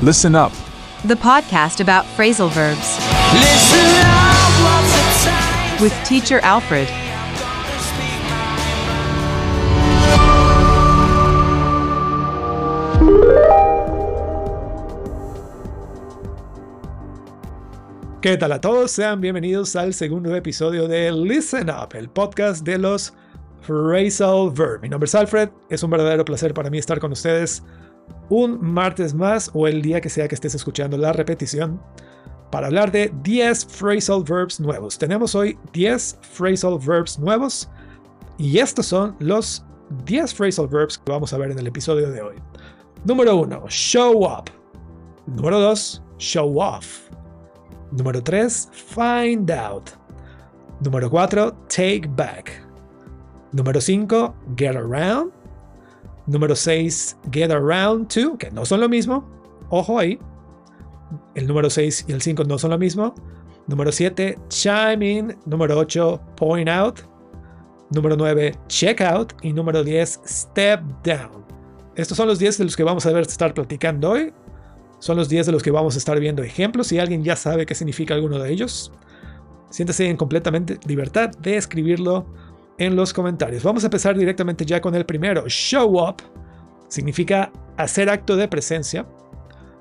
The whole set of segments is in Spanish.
Listen up. the podcast about phrasal verbs Listen up, what's the time? with teacher Alfred. ¿Qué tal a todos? Sean bienvenidos al segundo episodio de Listen Up, el podcast de los phrasal verb. Mi nombre es Alfred, es un verdadero placer para mí estar con ustedes un martes más o el día que sea que estés escuchando la repetición para hablar de 10 phrasal verbs nuevos. Tenemos hoy 10 phrasal verbs nuevos y estos son los 10 phrasal verbs que vamos a ver en el episodio de hoy. Número 1, show up. Número 2, show off. Número 3, find out. Número 4, take back. Número 5, get around. Número 6, get around to, que no son lo mismo. Ojo ahí. El número 6 y el 5 no son lo mismo. Número 7, chime in. Número 8, point out. Número 9, check out. Y número 10, step down. Estos son los 10 de los que vamos a ver estar platicando hoy. Son los 10 de los que vamos a estar viendo ejemplos. Si alguien ya sabe qué significa alguno de ellos, siéntese en completamente libertad de escribirlo en los comentarios. Vamos a empezar directamente ya con el primero. Show up significa hacer acto de presencia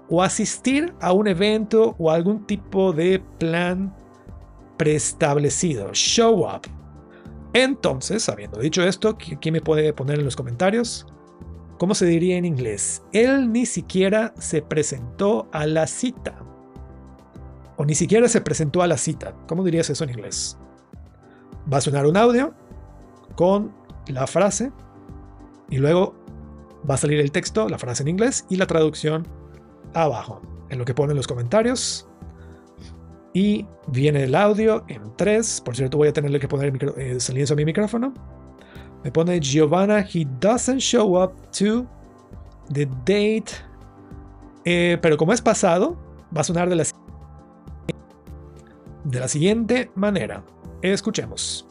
o asistir a un evento o algún tipo de plan preestablecido. Show up. Entonces, habiendo dicho esto, ¿quién me puede poner en los comentarios? ¿Cómo se diría en inglés? Él ni siquiera se presentó a la cita. O ni siquiera se presentó a la cita. ¿Cómo dirías eso en inglés? Va a sonar un audio con la frase y luego va a salir el texto, la frase en inglés y la traducción abajo, en lo que ponen los comentarios. Y viene el audio en 3. Por cierto, voy a tenerle que poner micro, eh, a mi micrófono. Me pone Giovanna, he doesn't show up to the date. Eh, pero como es pasado, va a sonar de la, de la siguiente manera. Escuchemos.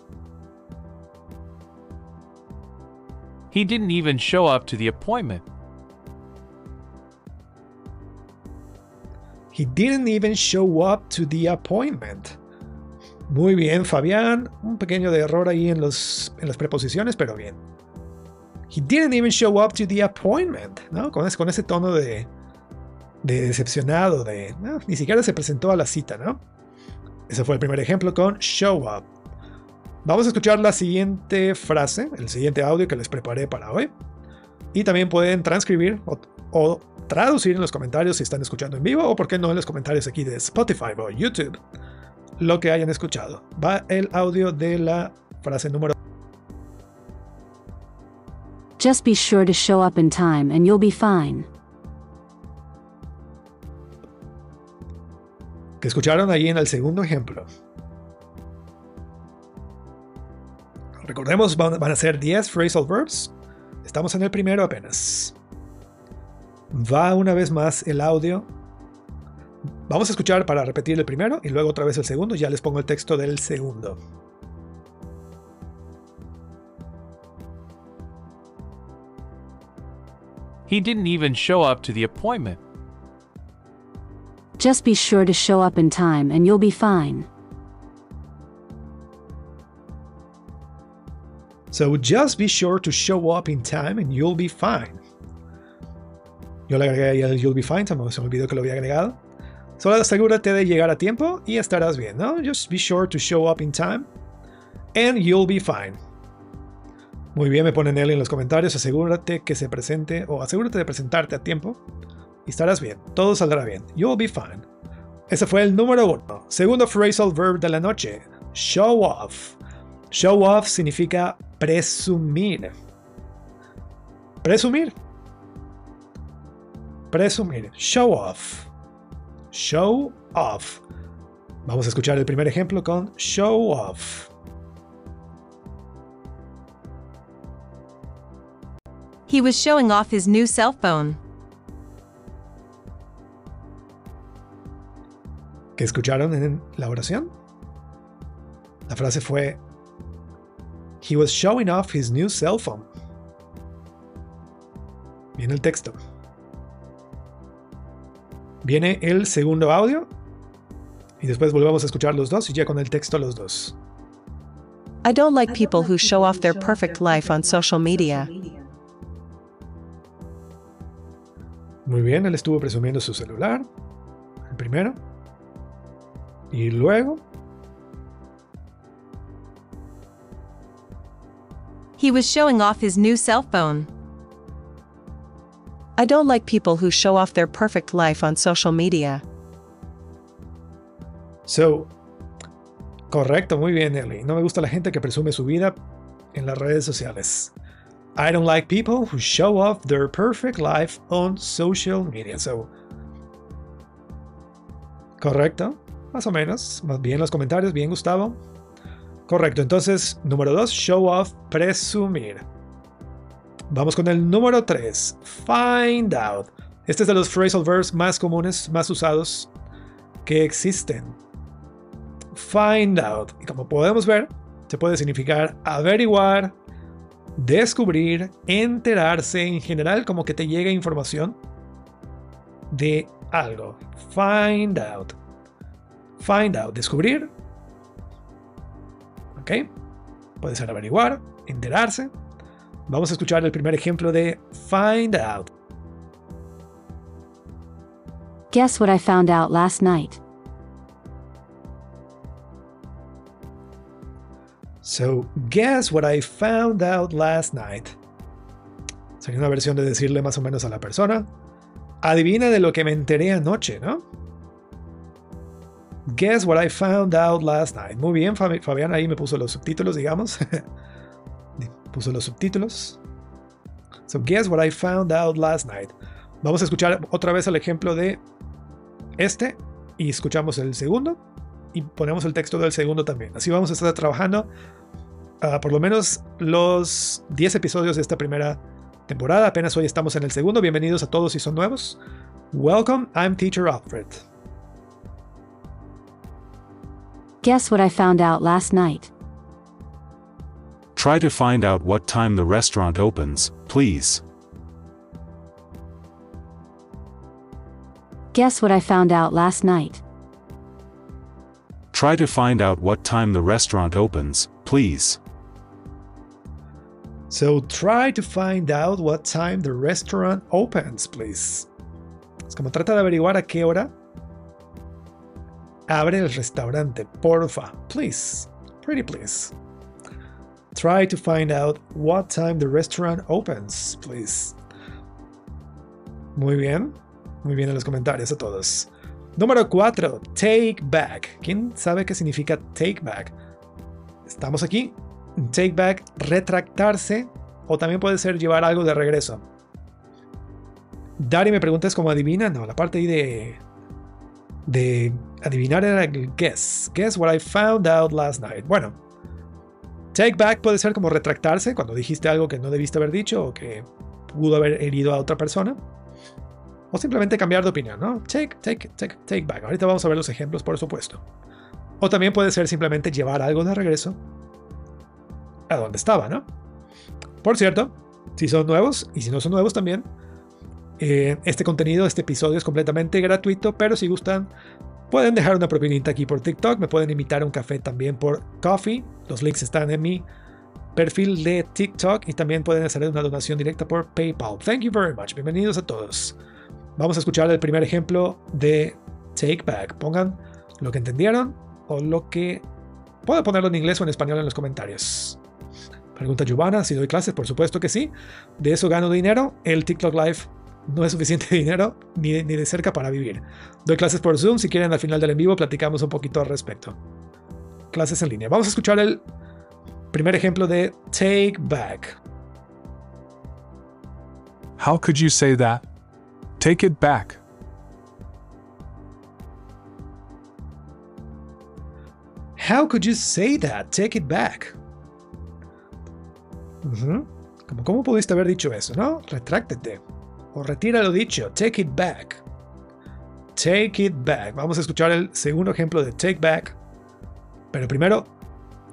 He didn't even show up to the appointment. He didn't even show up to the appointment. Muy bien, Fabián. Un pequeño de error ahí en, los, en las preposiciones, pero bien. He didn't even show up to the appointment, ¿no? Con ese, con ese tono de, de decepcionado, de ni siquiera se presentó a la cita, ¿no? Ese fue el primer ejemplo con show up. Vamos a escuchar la siguiente frase, el siguiente audio que les preparé para hoy. Y también pueden transcribir o, o traducir en los comentarios si están escuchando en vivo o, por qué no, en los comentarios aquí de Spotify o YouTube lo que hayan escuchado. Va el audio de la frase número. Just be sure to show up in time and you'll be fine. que escucharon ahí en el segundo ejemplo. Recordemos, van, van a ser 10 phrasal verbs. Estamos en el primero apenas. Va una vez más el audio. Vamos a escuchar para repetir el primero y luego otra vez el segundo. Ya les pongo el texto del segundo. He didn't even show up to the appointment. Just be sure to show up in time and you'll be fine. So just be sure to show up in time and you'll be fine. Yo le agregué el you'll be fine, se me olvidó que lo había agregado. Solo asegúrate de llegar a tiempo y estarás bien, ¿no? Just be sure to show up in time and you'll be fine. Muy bien, me pone Nelly en los comentarios. Asegúrate que se presente o asegúrate de presentarte a tiempo y estarás bien. Todo saldrá bien. You'll be fine. Ese fue el número uno. Segundo phrasal verb de la noche. Show off. Show off significa presumir. Presumir. Presumir. Show off. Show off. Vamos a escuchar el primer ejemplo con show off. He was showing off his new cell phone. ¿Qué escucharon en la oración? La frase fue He was showing off his new cell phone. Viene el texto. Viene el segundo audio y después volvemos a escuchar los dos y ya con el texto los dos. I don't like people who show off their perfect life on social media. Muy bien, él estuvo presumiendo su celular, el primero. Y luego, He was showing off his new cell phone. I don't like people who show off their perfect life on social media. so, correcto, muy bien, Ellie. No me gusta la gente que presume su vida en las redes sociales. I don't like people who show off their perfect life on social media. So, correcto, más o menos. Más bien los comentarios, bien, Gustavo. Correcto, entonces, número 2, show off, presumir. Vamos con el número 3, find out. Este es de los phrasal verbs más comunes, más usados que existen. Find out. Y como podemos ver, se puede significar averiguar, descubrir, enterarse, en general como que te llega información de algo. Find out. Find out, descubrir. ¿Ok? Puede ser averiguar, enterarse. Vamos a escuchar el primer ejemplo de find out. Guess what I found out last night? So, guess what I found out last night. Sería una versión de decirle más o menos a la persona. Adivina de lo que me enteré anoche, ¿no? Guess what I found out last night. Muy bien, Fabi- Fabián ahí me puso los subtítulos, digamos. puso los subtítulos. So, guess what I found out last night. Vamos a escuchar otra vez el ejemplo de este y escuchamos el segundo y ponemos el texto del segundo también. Así vamos a estar trabajando ah, por lo menos los 10 episodios de esta primera temporada. Apenas hoy estamos en el segundo. Bienvenidos a todos si son nuevos. Welcome, I'm Teacher Alfred. Guess what I found out last night? Try to find out what time the restaurant opens, please. Guess what I found out last night? Try to find out what time the restaurant opens, please. So try to find out what time the restaurant opens, please. Es como trata de averiguar a qué hora abre el restaurante, porfa. Please. Pretty please. Try to find out what time the restaurant opens, please. Muy bien. Muy bien en los comentarios a todos. Número 4. Take back. ¿Quién sabe qué significa take back? Estamos aquí. Take back, retractarse o también puede ser llevar algo de regreso. Dari me preguntas cómo adivina. No, la parte ahí de. de adivinar era el guess. Guess what I found out last night. Bueno, take back puede ser como retractarse cuando dijiste algo que no debiste haber dicho o que pudo haber herido a otra persona. O simplemente cambiar de opinión, ¿no? Take, take, take, take back. Ahorita vamos a ver los ejemplos, por supuesto. O también puede ser simplemente llevar algo de regreso a donde estaba, ¿no? Por cierto, si son nuevos y si no son nuevos también, eh, este contenido, este episodio es completamente gratuito, pero si gustan, pueden dejar una propinita aquí por TikTok, me pueden invitar a un café también por Coffee, los links están en mi perfil de TikTok y también pueden hacer una donación directa por PayPal. Thank you very much, bienvenidos a todos. Vamos a escuchar el primer ejemplo de Take Back. Pongan lo que entendieron o lo que... Puedo ponerlo en inglés o en español en los comentarios. Pregunta Giovanna, si doy clases, por supuesto que sí. De eso gano dinero. El TikTok Live no es suficiente dinero ni de, ni de cerca para vivir. Doy clases por Zoom. Si quieren, al final del en vivo platicamos un poquito al respecto. Clases en línea. Vamos a escuchar el primer ejemplo de Take Back. How could you say that? Take it back. How could you say that? Take it back. Como, ¿Cómo pudiste haber dicho eso, no? Retráctate. O retira lo dicho. Take it back. Take it back. Vamos a escuchar el segundo ejemplo de take back. Pero primero,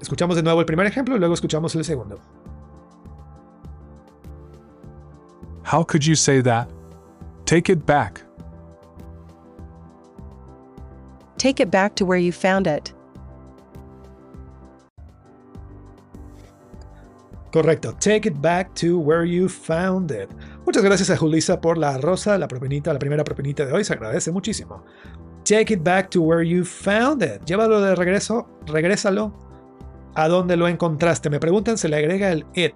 escuchamos de nuevo el primer ejemplo y luego escuchamos el segundo. How could you say that? Take it back. Take it back to where you found it. Correcto. Take it back to where you found it. Muchas gracias a Julissa por la rosa, la propinita, la primera propinita de hoy. Se agradece muchísimo. Take it back to where you found it. Llévalo de regreso, regrésalo a donde lo encontraste. Me preguntan, se le agrega el it.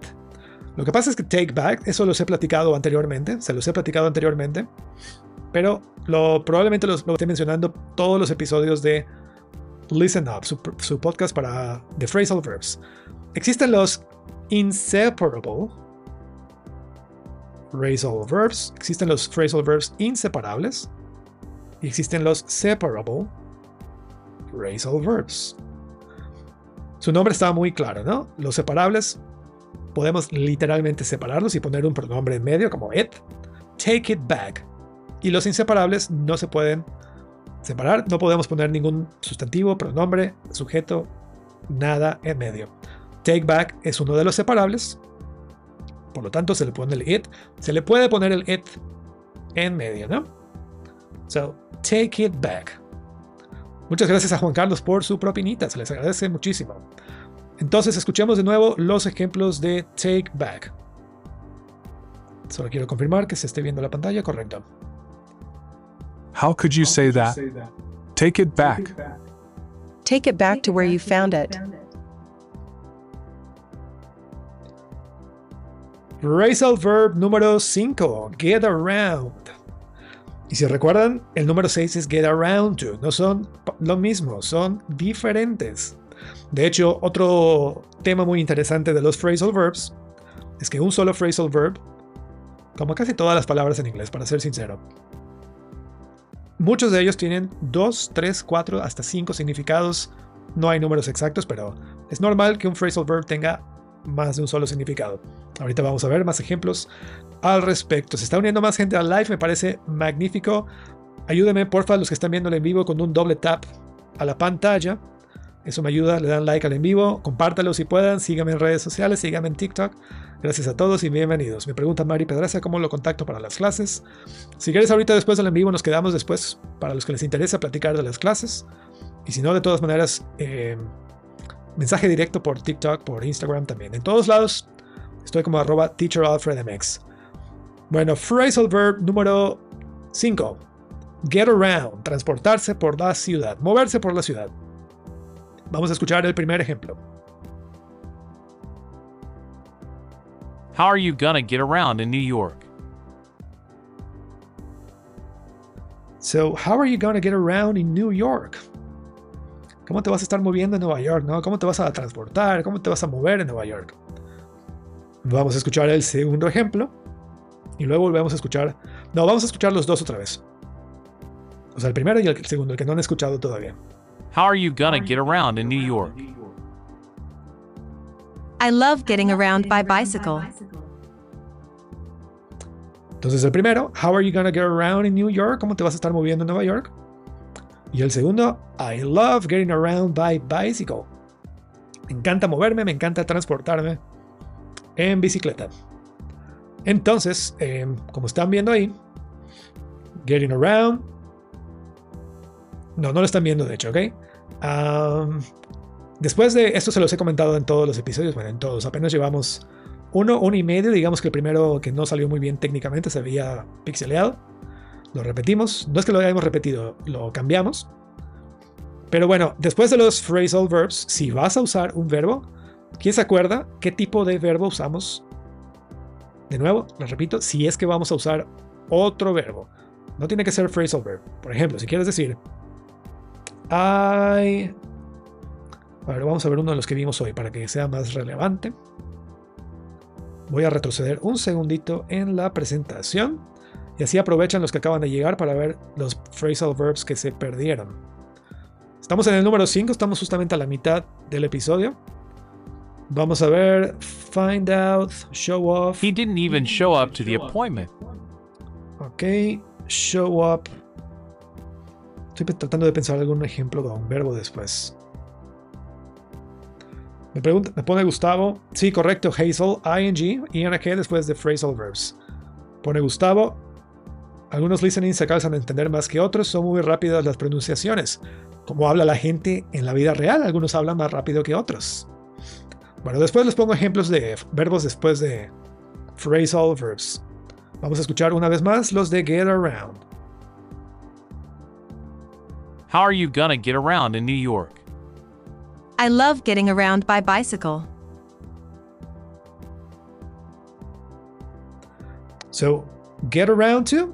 Lo que pasa es que take back, eso los he platicado anteriormente, se los he platicado anteriormente, pero lo, probablemente los, lo esté mencionando todos los episodios de Listen Up, su, su podcast para The Phrasal Verbs. Existen los inseparable phrasal verbs, existen los phrasal verbs inseparables y existen los separable phrasal verbs. Su nombre está muy claro, ¿no? Los separables podemos literalmente separarlos y poner un pronombre en medio como it, take it back. Y los inseparables no se pueden separar, no podemos poner ningún sustantivo, pronombre, sujeto, nada en medio. Take back es uno de los separables, por lo tanto se le pone el it, se le puede poner el it en medio, ¿no? So, take it back. Muchas gracias a Juan Carlos por su propinita, se les agradece muchísimo. Entonces escuchemos de nuevo los ejemplos de take back. Solo quiero confirmar que se esté viendo la pantalla, correcto. How could you say that? Take it back. Take it back to where you found it. Phrasal verb número 5, get around. Y si recuerdan, el número 6 es get around to. No son lo mismo, son diferentes. De hecho, otro tema muy interesante de los phrasal verbs es que un solo phrasal verb, como casi todas las palabras en inglés, para ser sincero, muchos de ellos tienen 2, 3, 4, hasta 5 significados. No hay números exactos, pero es normal que un phrasal verb tenga más de un solo significado. Ahorita vamos a ver más ejemplos al respecto. Se está uniendo más gente al live, me parece magnífico. Ayúdenme, porfa, los que están viendo en vivo con un doble tap a la pantalla. Eso me ayuda, le dan like al en vivo, compártalo si puedan, síganme en redes sociales, síganme en TikTok. Gracias a todos y bienvenidos. Me pregunta Mari Pedraza cómo lo contacto para las clases. Si quieres ahorita después del en vivo nos quedamos después para los que les interesa platicar de las clases. Y si no, de todas maneras, eh, mensaje directo por TikTok, por Instagram también. En todos lados estoy como arroba teacheralfredmx. Bueno, phrasal verb número 5. Get around, transportarse por la ciudad, moverse por la ciudad. Vamos a escuchar el primer ejemplo. How are you gonna get around in New York? So, how are you gonna get around in New York? ¿Cómo te vas a estar moviendo en Nueva York? ¿no? ¿Cómo te vas a transportar? ¿Cómo te vas a mover en Nueva York? Vamos a escuchar el segundo ejemplo. Y luego volvemos a escuchar. No, vamos a escuchar los dos otra vez. O sea, el primero y el segundo, el que no han escuchado todavía. How are you gonna get around in New York? I love getting around by bicycle. Entonces el primero, How are you gonna get around in New York? ¿Cómo te vas a estar moviendo en Nueva York? Y el segundo, I love getting around by bicycle. Me encanta moverme, me encanta transportarme en bicicleta. Entonces, eh, como están viendo ahí, getting around. No, no lo están viendo, de hecho, ¿ok? Después de esto se los he comentado en todos los episodios, bueno, en todos, apenas llevamos uno, uno y medio, digamos que el primero que no salió muy bien técnicamente se había pixeleado. Lo repetimos, no es que lo hayamos repetido, lo cambiamos. Pero bueno, después de los phrasal verbs, si vas a usar un verbo, ¿quién se acuerda qué tipo de verbo usamos? De nuevo, lo repito, si es que vamos a usar otro verbo. No tiene que ser phrasal verb. Por ejemplo, si quieres decir I... A ver, vamos a ver uno de los que vimos hoy para que sea más relevante. Voy a retroceder un segundito en la presentación y así aprovechan los que acaban de llegar para ver los phrasal verbs que se perdieron. Estamos en el número 5, estamos justamente a la mitad del episodio. Vamos a ver find out, show off. He didn't even show up to the appointment. Ok, show up. Estoy tratando de pensar algún ejemplo con un verbo después. Me, pregunta, me pone Gustavo. Sí, correcto. Hazel, ing, ing después de phrasal verbs. Pone Gustavo. Algunos listening se alcanzan a entender más que otros, son muy rápidas las pronunciaciones. Como habla la gente en la vida real, algunos hablan más rápido que otros. Bueno, después les pongo ejemplos de verbos después de phrasal verbs. Vamos a escuchar una vez más los de get around. How are you gonna get around in New York? I love getting around by bicycle. So, get around to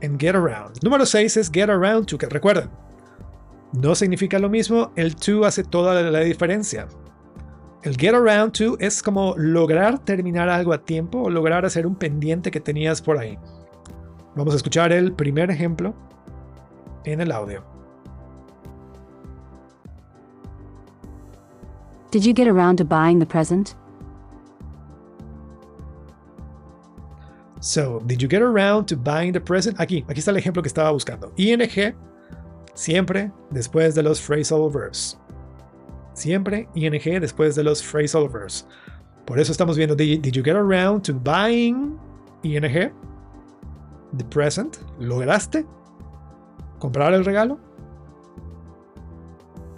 and get around. Número 6 es get around to, que recuerden, no significa lo mismo, el to hace toda la diferencia. El get around to es como lograr terminar algo a tiempo o lograr hacer un pendiente que tenías por ahí. Vamos a escuchar el primer ejemplo en el audio. Did you get around to buying the present? So, did you get around to buying the present? Aquí, aquí está el ejemplo que estaba buscando. ING, siempre después de los phrasal verbs. Siempre ING después de los phrasal verbs. Por eso estamos viendo, did, you get around to buying ING? The present. ¿Lograste comprar el regalo?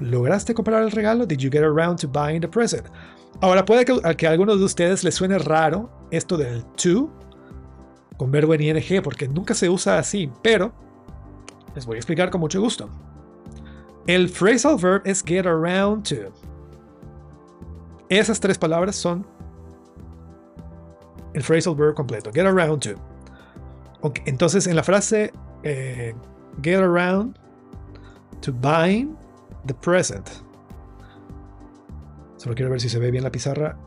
¿Lograste comprar el regalo? Did you get around to buying the present? Ahora puede que, que a algunos de ustedes les suene raro esto del to con verbo en ing porque nunca se usa así, pero les voy a explicar con mucho gusto. El phrasal verb es get around to. Esas tres palabras son el phrasal verb completo, get around to. Entonces en la frase eh, get around to buying the present. Solo quiero ver si se ve bien la pizarra.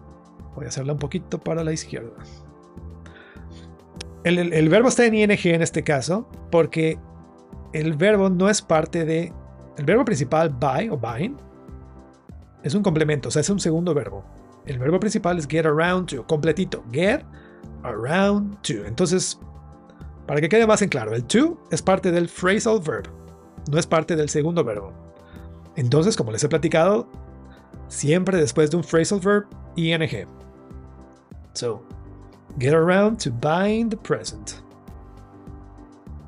Voy a hacerla un poquito para la izquierda. El- el verbo está en ing en este caso porque el verbo no es parte de... El verbo principal buy o buying es un complemento, o sea, es un segundo verbo. El verbo principal es get around to, completito. Get around to. Entonces, para que quede más en claro, el to es parte del phrasal verb, no es parte del segundo verbo. Entonces, como les he platicado, siempre después de un phrasal verb, ing. So, get around to buying the present.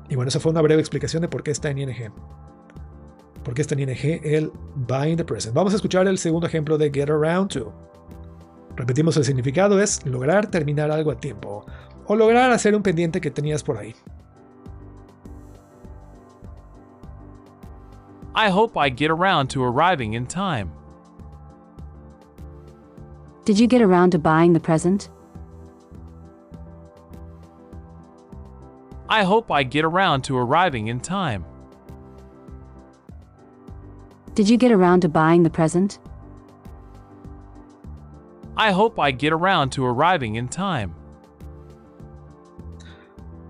Y bueno, esa fue una breve explicación de por qué está en ing. ¿Por qué está en ing el buying the present? Vamos a escuchar el segundo ejemplo de get around to. Repetimos el significado es lograr terminar algo a tiempo o lograr hacer un pendiente que tenías por ahí. I hope I get around to arriving in time. Did you get around to buying the present? I hope I get around to arriving in time. Did you get around to buying the present? I hope I get around to arriving in time.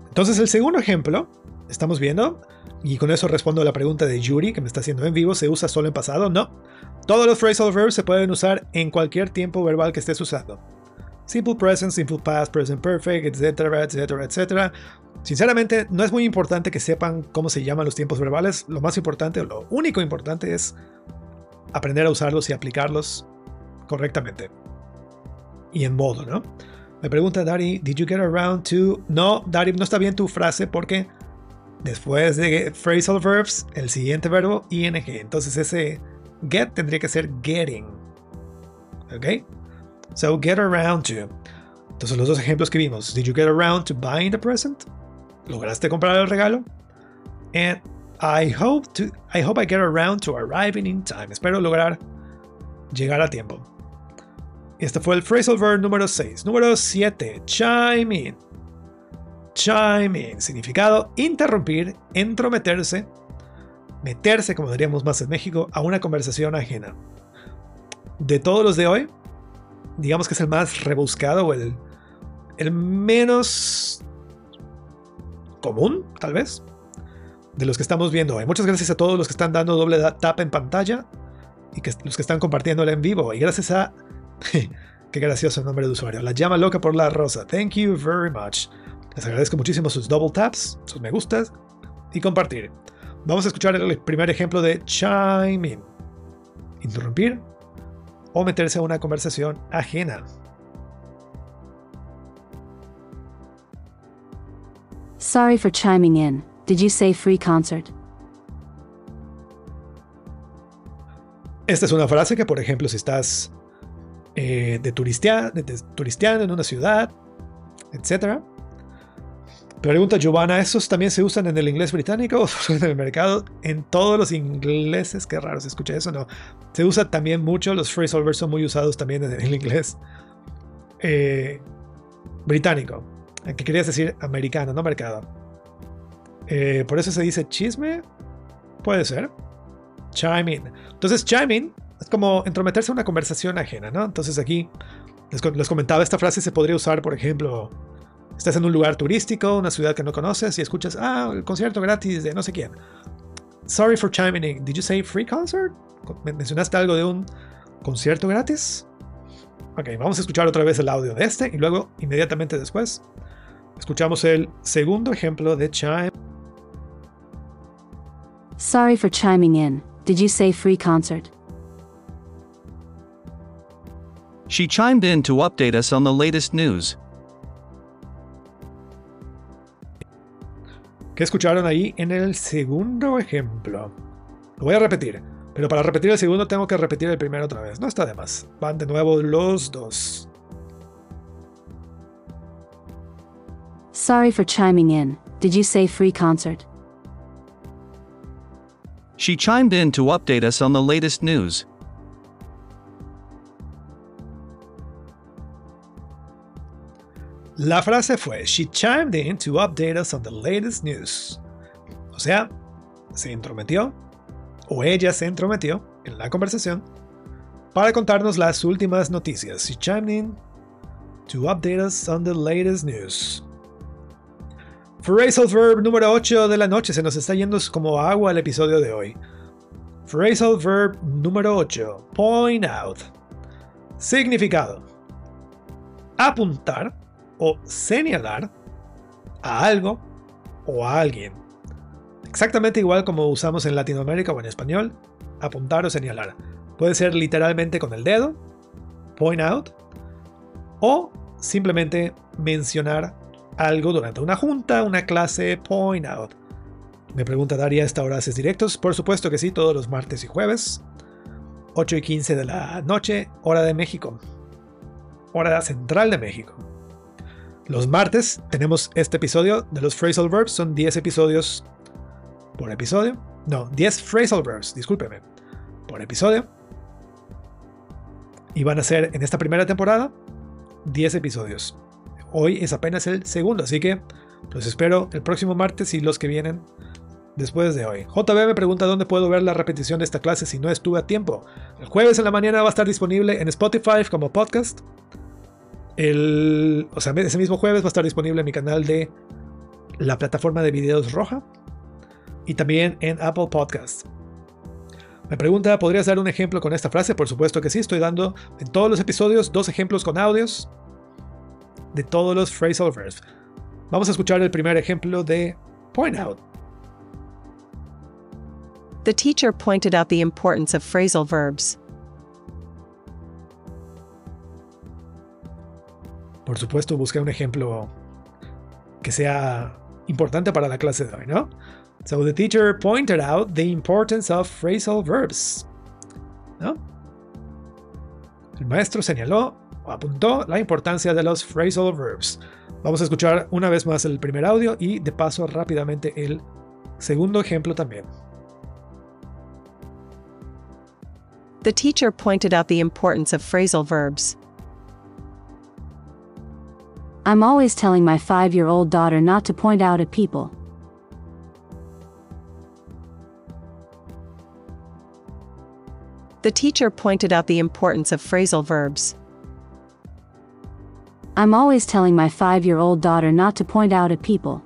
Entonces el segundo ejemplo, estamos viendo, y con eso respondo a la pregunta de Yuri que me está haciendo en vivo, ¿se usa solo en pasado? No. Todos los phrasal verbs se pueden usar en cualquier tiempo verbal que estés usando. Simple present, simple past, present perfect, etcétera, etcétera, etcétera. Sinceramente, no es muy importante que sepan cómo se llaman los tiempos verbales. Lo más importante, o lo único importante es aprender a usarlos y aplicarlos correctamente. Y en modo, ¿no? Me pregunta Dari, ¿did you get around to? No, Dari, no está bien tu frase porque después de phrasal verbs, el siguiente verbo, ing. Entonces ese get tendría que ser getting. ¿Ok? So get around to. Entonces los dos ejemplos que vimos. Did you get around to buying the present? ¿Lograste comprar el regalo? And I hope to I hope I get around to arriving in time. Espero lograr llegar a tiempo. Este fue el phrasal verb número 6. Número 7. Chime in. Chime in. Significado interrumpir, entrometerse, meterse, como diríamos más en México, a una conversación ajena. De todos los de hoy, digamos que es el más rebuscado o el, el menos común, tal vez, de los que estamos viendo hoy. Muchas gracias a todos los que están dando doble tap en pantalla y que los que están compartiéndola en vivo. Y gracias a. Qué gracioso nombre de usuario. La llama loca por la rosa. Thank you very much. Les agradezco muchísimo sus double taps, sus me gustas y compartir. Vamos a escuchar el primer ejemplo de chime in. Interrumpir o meterse a una conversación ajena. Sorry for chiming in. Did you say free concert? Esta es una frase que, por ejemplo, si estás eh, de, turistea, de, de en una ciudad, etc. Pregunta Giovanna, ¿esos también se usan en el inglés británico o en el mercado? En todos los ingleses, qué raro se escucha eso, no. Se usa también mucho, los phrasal verbs son muy usados también en el inglés eh, británico. Que querías decir americano, no mercado. Eh, por eso se dice chisme. Puede ser. Chime in. Entonces, chime in es como entrometerse en una conversación ajena, ¿no? Entonces aquí les, les, comentaba, esta frase se podría usar, por ejemplo, estás en un lugar turístico, una ciudad que no conoces y escuchas, ah, el concierto gratis de no sé quién. Sorry for chiming in. Did you say free concert? ¿Mencionaste algo de un concierto gratis? Ok, vamos a escuchar otra vez el audio de este y luego, inmediatamente después, escuchamos el segundo ejemplo de chime. Sorry for chiming in. Did you say free concert? She chimed in to update us on the latest news. ¿Qué escucharon ahí en el segundo ejemplo? Lo voy a repetir, pero para repetir el segundo tengo que repetir el primero otra vez. No está de más. Van de nuevo los dos. Sorry for chiming in. Did you say free concert? She chimed in to update us on the latest news. La frase fue, She chimed in to update us on the latest news. O sea, se entrometió, o ella se entrometió en la conversación para contarnos las últimas noticias. She chimed in to update us on the latest news. Phrasal verb número 8 de la noche. Se nos está yendo como agua el episodio de hoy. Phrasal verb número 8. Point out. Significado. Apuntar o señalar a algo o a alguien. Exactamente igual como usamos en Latinoamérica o en español. Apuntar o señalar. Puede ser literalmente con el dedo. Point out. O simplemente mencionar algo durante una junta, una clase, point out. Me pregunta Daria, ¿esta hora haces directos? Por supuesto que sí, todos los martes y jueves. 8 y 15 de la noche, hora de México. Hora central de México. Los martes tenemos este episodio de los phrasal verbs, son 10 episodios por episodio. No, 10 phrasal verbs, discúlpeme, por episodio. Y van a ser en esta primera temporada 10 episodios. Hoy es apenas el segundo, así que los espero el próximo martes y los que vienen después de hoy. JB me pregunta dónde puedo ver la repetición de esta clase si no estuve a tiempo. El jueves en la mañana va a estar disponible en Spotify como podcast. El, o sea, ese mismo jueves va a estar disponible en mi canal de la plataforma de videos roja y también en Apple Podcast. Me pregunta, ¿podrías dar un ejemplo con esta frase? Por supuesto que sí, estoy dando en todos los episodios dos ejemplos con audios de todos los phrasal verbs. Vamos a escuchar el primer ejemplo de point out. The teacher pointed out the importance of phrasal verbs. Por supuesto, busqué un ejemplo que sea importante para la clase de hoy, ¿no? So the teacher pointed out the importance of phrasal verbs. ¿No? El maestro señaló o apuntó la importancia de los phrasal verbs. Vamos a escuchar una vez más el primer audio y de paso rápidamente el segundo ejemplo también. The teacher pointed out the importance of phrasal verbs. I'm always telling my five year old daughter not to point out at people. The teacher pointed out the importance of phrasal verbs. I'm always telling my five year old daughter not to point out at people.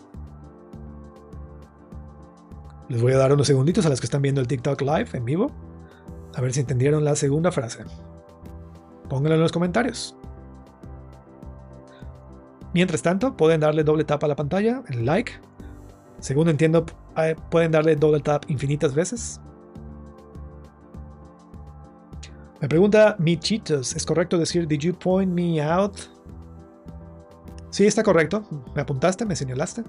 Les voy a dar unos segunditos a las que están viendo el TikTok Live en vivo. A ver si entendieron la segunda frase. Pónganlo en los comentarios. Mientras tanto, pueden darle doble tap a la pantalla, el like. Según entiendo, eh, pueden darle doble tap infinitas veces. Me pregunta Michitos, ¿es correcto decir Did you point me out? Sí, está correcto. ¿Me apuntaste? ¿Me señalaste?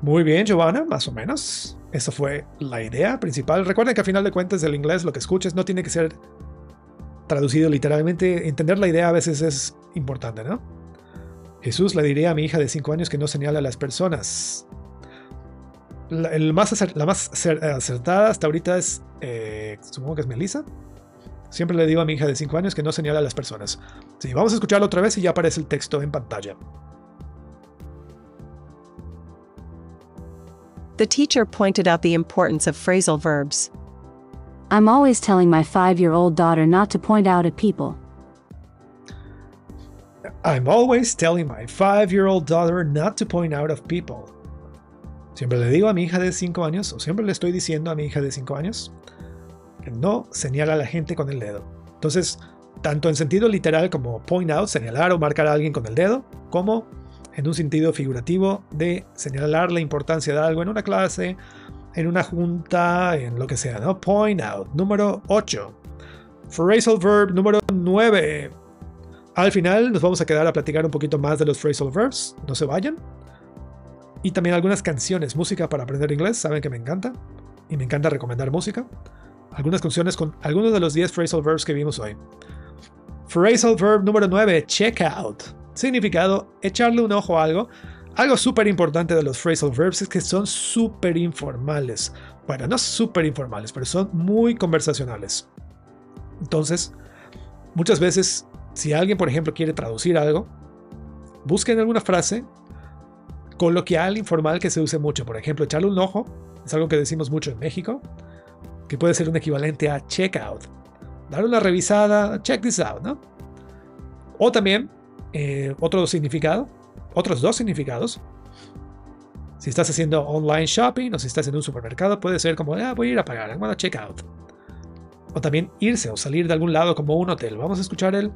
Muy bien, Giovanna, más o menos. Esa fue la idea principal. Recuerden que a final de cuentas el inglés, lo que escuches, no tiene que ser traducido literalmente. Entender la idea a veces es importante, ¿no? Jesús le diría a mi hija de 5 años que no señala a las personas. La, el más acer- la más acer- acertada hasta ahorita es, eh, supongo que es Melissa. Siempre le digo a mi hija de 5 años que no señala a las personas. Sí, vamos a escucharlo otra vez y ya aparece el texto en pantalla. The teacher pointed out the importance of phrasal verbs. I'm always telling my five year old daughter not to point out at people. I'm always telling my five-year-old daughter not to point out of people. Siempre le digo a mi hija de 5 años, o siempre le estoy diciendo a mi hija de 5 años, que no señala a la gente con el dedo. Entonces, tanto en sentido literal como point out, señalar o marcar a alguien con el dedo, como en un sentido figurativo de señalar la importancia de algo en una clase, en una junta, en lo que sea, ¿no? Point out. Número 8. Phrasal verb número 9. Al final nos vamos a quedar a platicar un poquito más de los phrasal verbs, no se vayan. Y también algunas canciones, música para aprender inglés, saben que me encanta. Y me encanta recomendar música. Algunas canciones con algunos de los 10 phrasal verbs que vimos hoy. Phrasal verb número 9, check out. Significado, echarle un ojo a algo. Algo súper importante de los phrasal verbs es que son súper informales. Bueno, no súper informales, pero son muy conversacionales. Entonces, muchas veces si alguien, por ejemplo, quiere traducir algo, busquen alguna frase coloquial, informal que se use mucho. Por ejemplo, echarle un ojo, es algo que decimos mucho en México, que puede ser un equivalente a check out. Dar una revisada, check this out, ¿no? O también, eh, otro significado, otros dos significados. Si estás haciendo online shopping o si estás en un supermercado, puede ser como, ah, voy a ir a pagar, I'm gonna check out. O también irse o salir de algún lado como un hotel. Vamos a escuchar el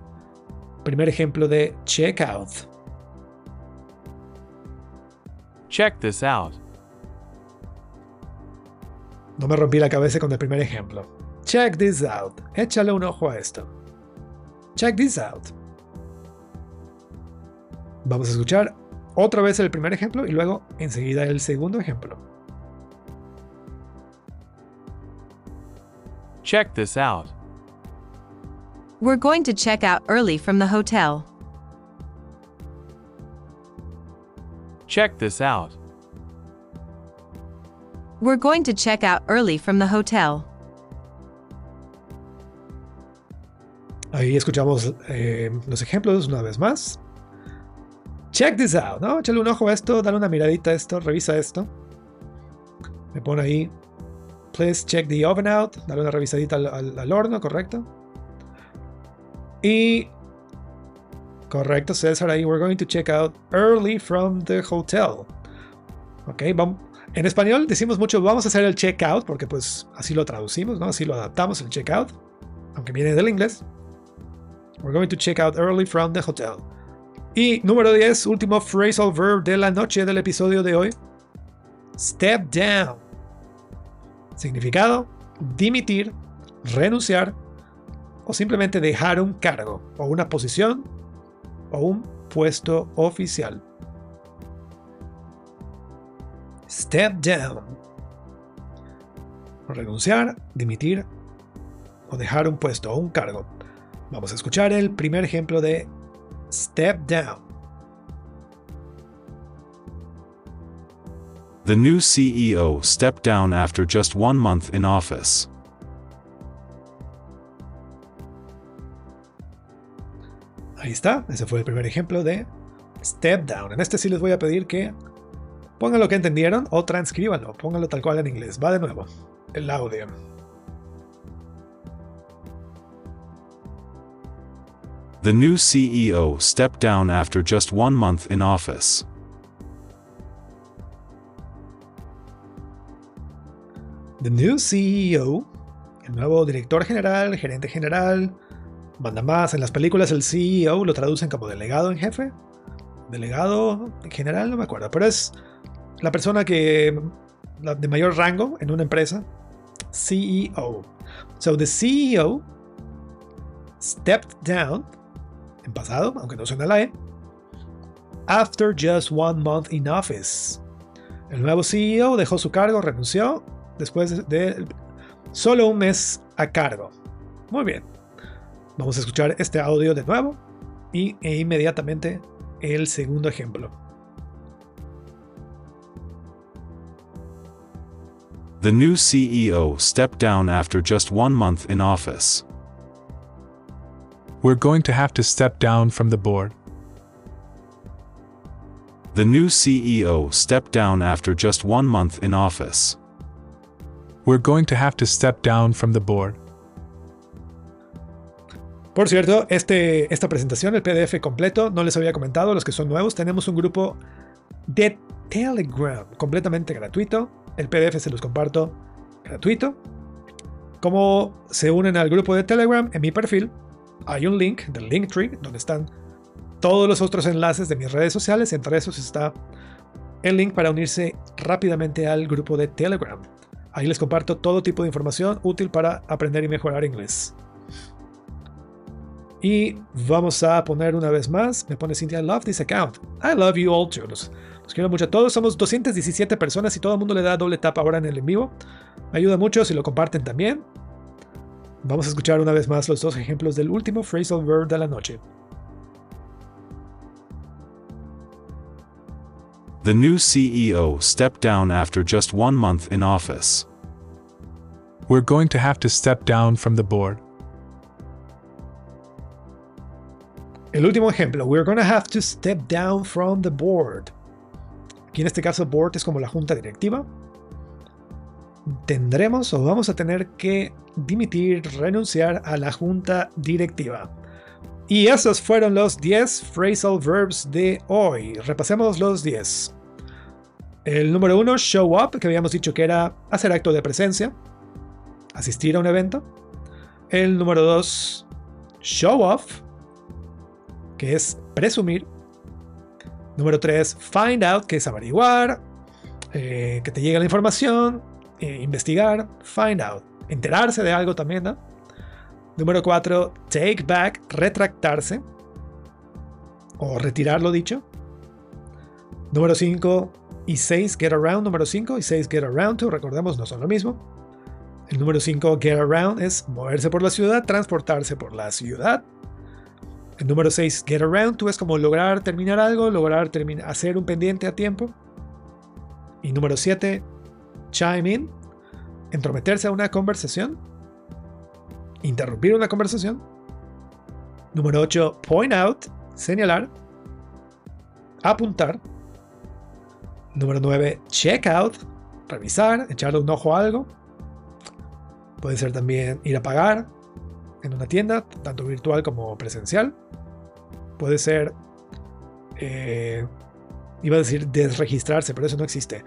Primer ejemplo de checkout. Check this out. No me rompí la cabeza con el primer ejemplo. Check this out. Échale un ojo a esto. Check this out. Vamos a escuchar otra vez el primer ejemplo y luego enseguida el segundo ejemplo. Check this out. We're going to check out early from the hotel. Check this out. We're going to check out early from the hotel. Ahí escuchamos eh, los ejemplos una vez más. Check this out, ¿no? Échale un ojo a esto, dale una miradita a esto, revisa esto. Me pone ahí. Please check the oven out. Dale una revisadita al, al- al horno, correcto. Y. Correcto, César ahí. We're going to check out early from the hotel. Ok, vamos. En español decimos mucho, vamos a hacer el check out, porque pues así lo traducimos, ¿no? Así lo adaptamos, el check out. Aunque viene del inglés. We're going to check out early from the hotel. Y número 10, último phrasal verb de la noche del episodio de hoy. Step down. Significado, dimitir, renunciar o simplemente dejar un cargo o una posición o un puesto oficial. Step down. Renunciar, dimitir o dejar un puesto o un cargo. Vamos a escuchar el primer ejemplo de step down. The new CEO stepped down after just one month in office. Ahí está, ese fue el primer ejemplo de step down. En este sí les voy a pedir que pongan lo que entendieron o transcríbanlo, pónganlo tal cual en inglés. Va de nuevo, el audio. The new CEO stepped down after just one month in office. The new CEO, el nuevo director general, gerente general, manda más. En las películas el CEO lo traducen como delegado en jefe. Delegado en general, no me acuerdo, pero es la persona que de mayor rango en una empresa. CEO. So the CEO stepped down en pasado, aunque no suena la E, after just one month in office. El nuevo CEO dejó su cargo, renunció después de solo un mes a cargo. Muy bien. Vamos a escuchar este audio de nuevo y e inmediatamente el segundo ejemplo. The new CEO stepped down after just one month in office. We're going to have to step down from the board. The new CEO stepped down after just one month in office. We're going to have to step down from the board. Por cierto, este, esta presentación, el PDF completo, no les había comentado, los que son nuevos, tenemos un grupo de Telegram completamente gratuito. El PDF se los comparto gratuito. Como se unen al grupo de Telegram, en mi perfil hay un link del Linktree donde están todos los otros enlaces de mis redes sociales. Entre esos está el link para unirse rápidamente al grupo de Telegram. Ahí les comparto todo tipo de información útil para aprender y mejorar inglés. Y vamos a poner una vez más, me pone Cynthia, I love this account. I love you all too. Los, los quiero mucho a todos. Somos 217 personas y todo el mundo le da doble tap ahora en el en vivo. Me ayuda mucho si lo comparten también. Vamos a escuchar una vez más los dos ejemplos del último phrasal verb de la noche. The new CEO stepped down after just one month in office. We're going to have to step down from the board. El último ejemplo, we're gonna have to step down from the board. Aquí en este caso, board es como la junta directiva. Tendremos o vamos a tener que dimitir, renunciar a la junta directiva. Y esos fueron los 10 phrasal verbs de hoy. Repasemos los 10. El número 1, show up, que habíamos dicho que era hacer acto de presencia, asistir a un evento. El número 2, show off, que es presumir. Número 3, find out, que es averiguar, eh, que te llegue la información, eh, investigar, find out, enterarse de algo también. Número 4, take back, retractarse o retirar lo dicho. Número 5 y 6, get around. Número 5 y 6, get around to, recordemos, no son lo mismo. El número 5, get around, es moverse por la ciudad, transportarse por la ciudad. El número 6, get around to, es como lograr terminar algo, lograr hacer un pendiente a tiempo. Y número 7, chime in, entrometerse a una conversación interrumpir una conversación. Número 8, point out, señalar, apuntar. Número 9, check out, revisar, echarle un ojo a algo. Puede ser también ir a pagar en una tienda, tanto virtual como presencial. Puede ser, eh, iba a decir desregistrarse, pero eso no existe.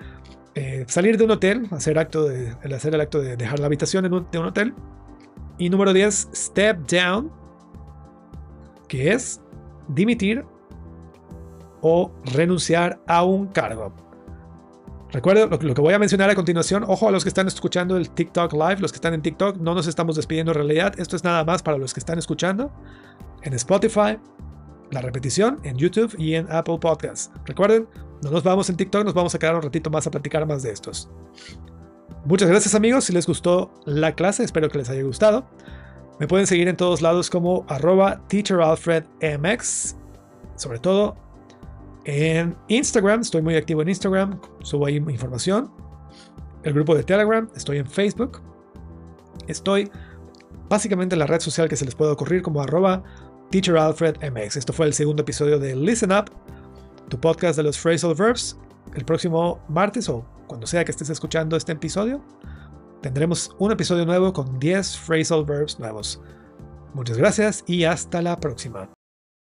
Eh, salir de un hotel, hacer, acto de, hacer el acto de dejar la habitación de un hotel. Y número 10, step down, que es dimitir o renunciar a un cargo. Recuerden lo, lo, que voy a mencionar a continuación. Ojo a los que están escuchando el TikTok Live, los que están en TikTok, no nos estamos despidiendo en realidad. Esto es nada más para los que están escuchando en Spotify, la repetición en YouTube y en Apple Podcasts. Recuerden, no nos vamos en TikTok, nos vamos a quedar un ratito más a platicar más de estos. Muchas gracias amigos, si les gustó la clase, espero que les haya gustado. Me pueden seguir en todos lados como arroba teacheralfredmx, sobre todo en Instagram, estoy muy activo en Instagram, subo ahí información. El grupo de Telegram, estoy en Facebook. Estoy básicamente en la red social que se les pueda ocurrir como arroba teacheralfredmx. Esto fue el segundo episodio de Listen Up, tu podcast de los phrasal verbs. El próximo martes o cuando sea que estés escuchando este episodio, tendremos un episodio nuevo con 10 phrasal verbs nuevos. Muchas gracias y hasta la próxima.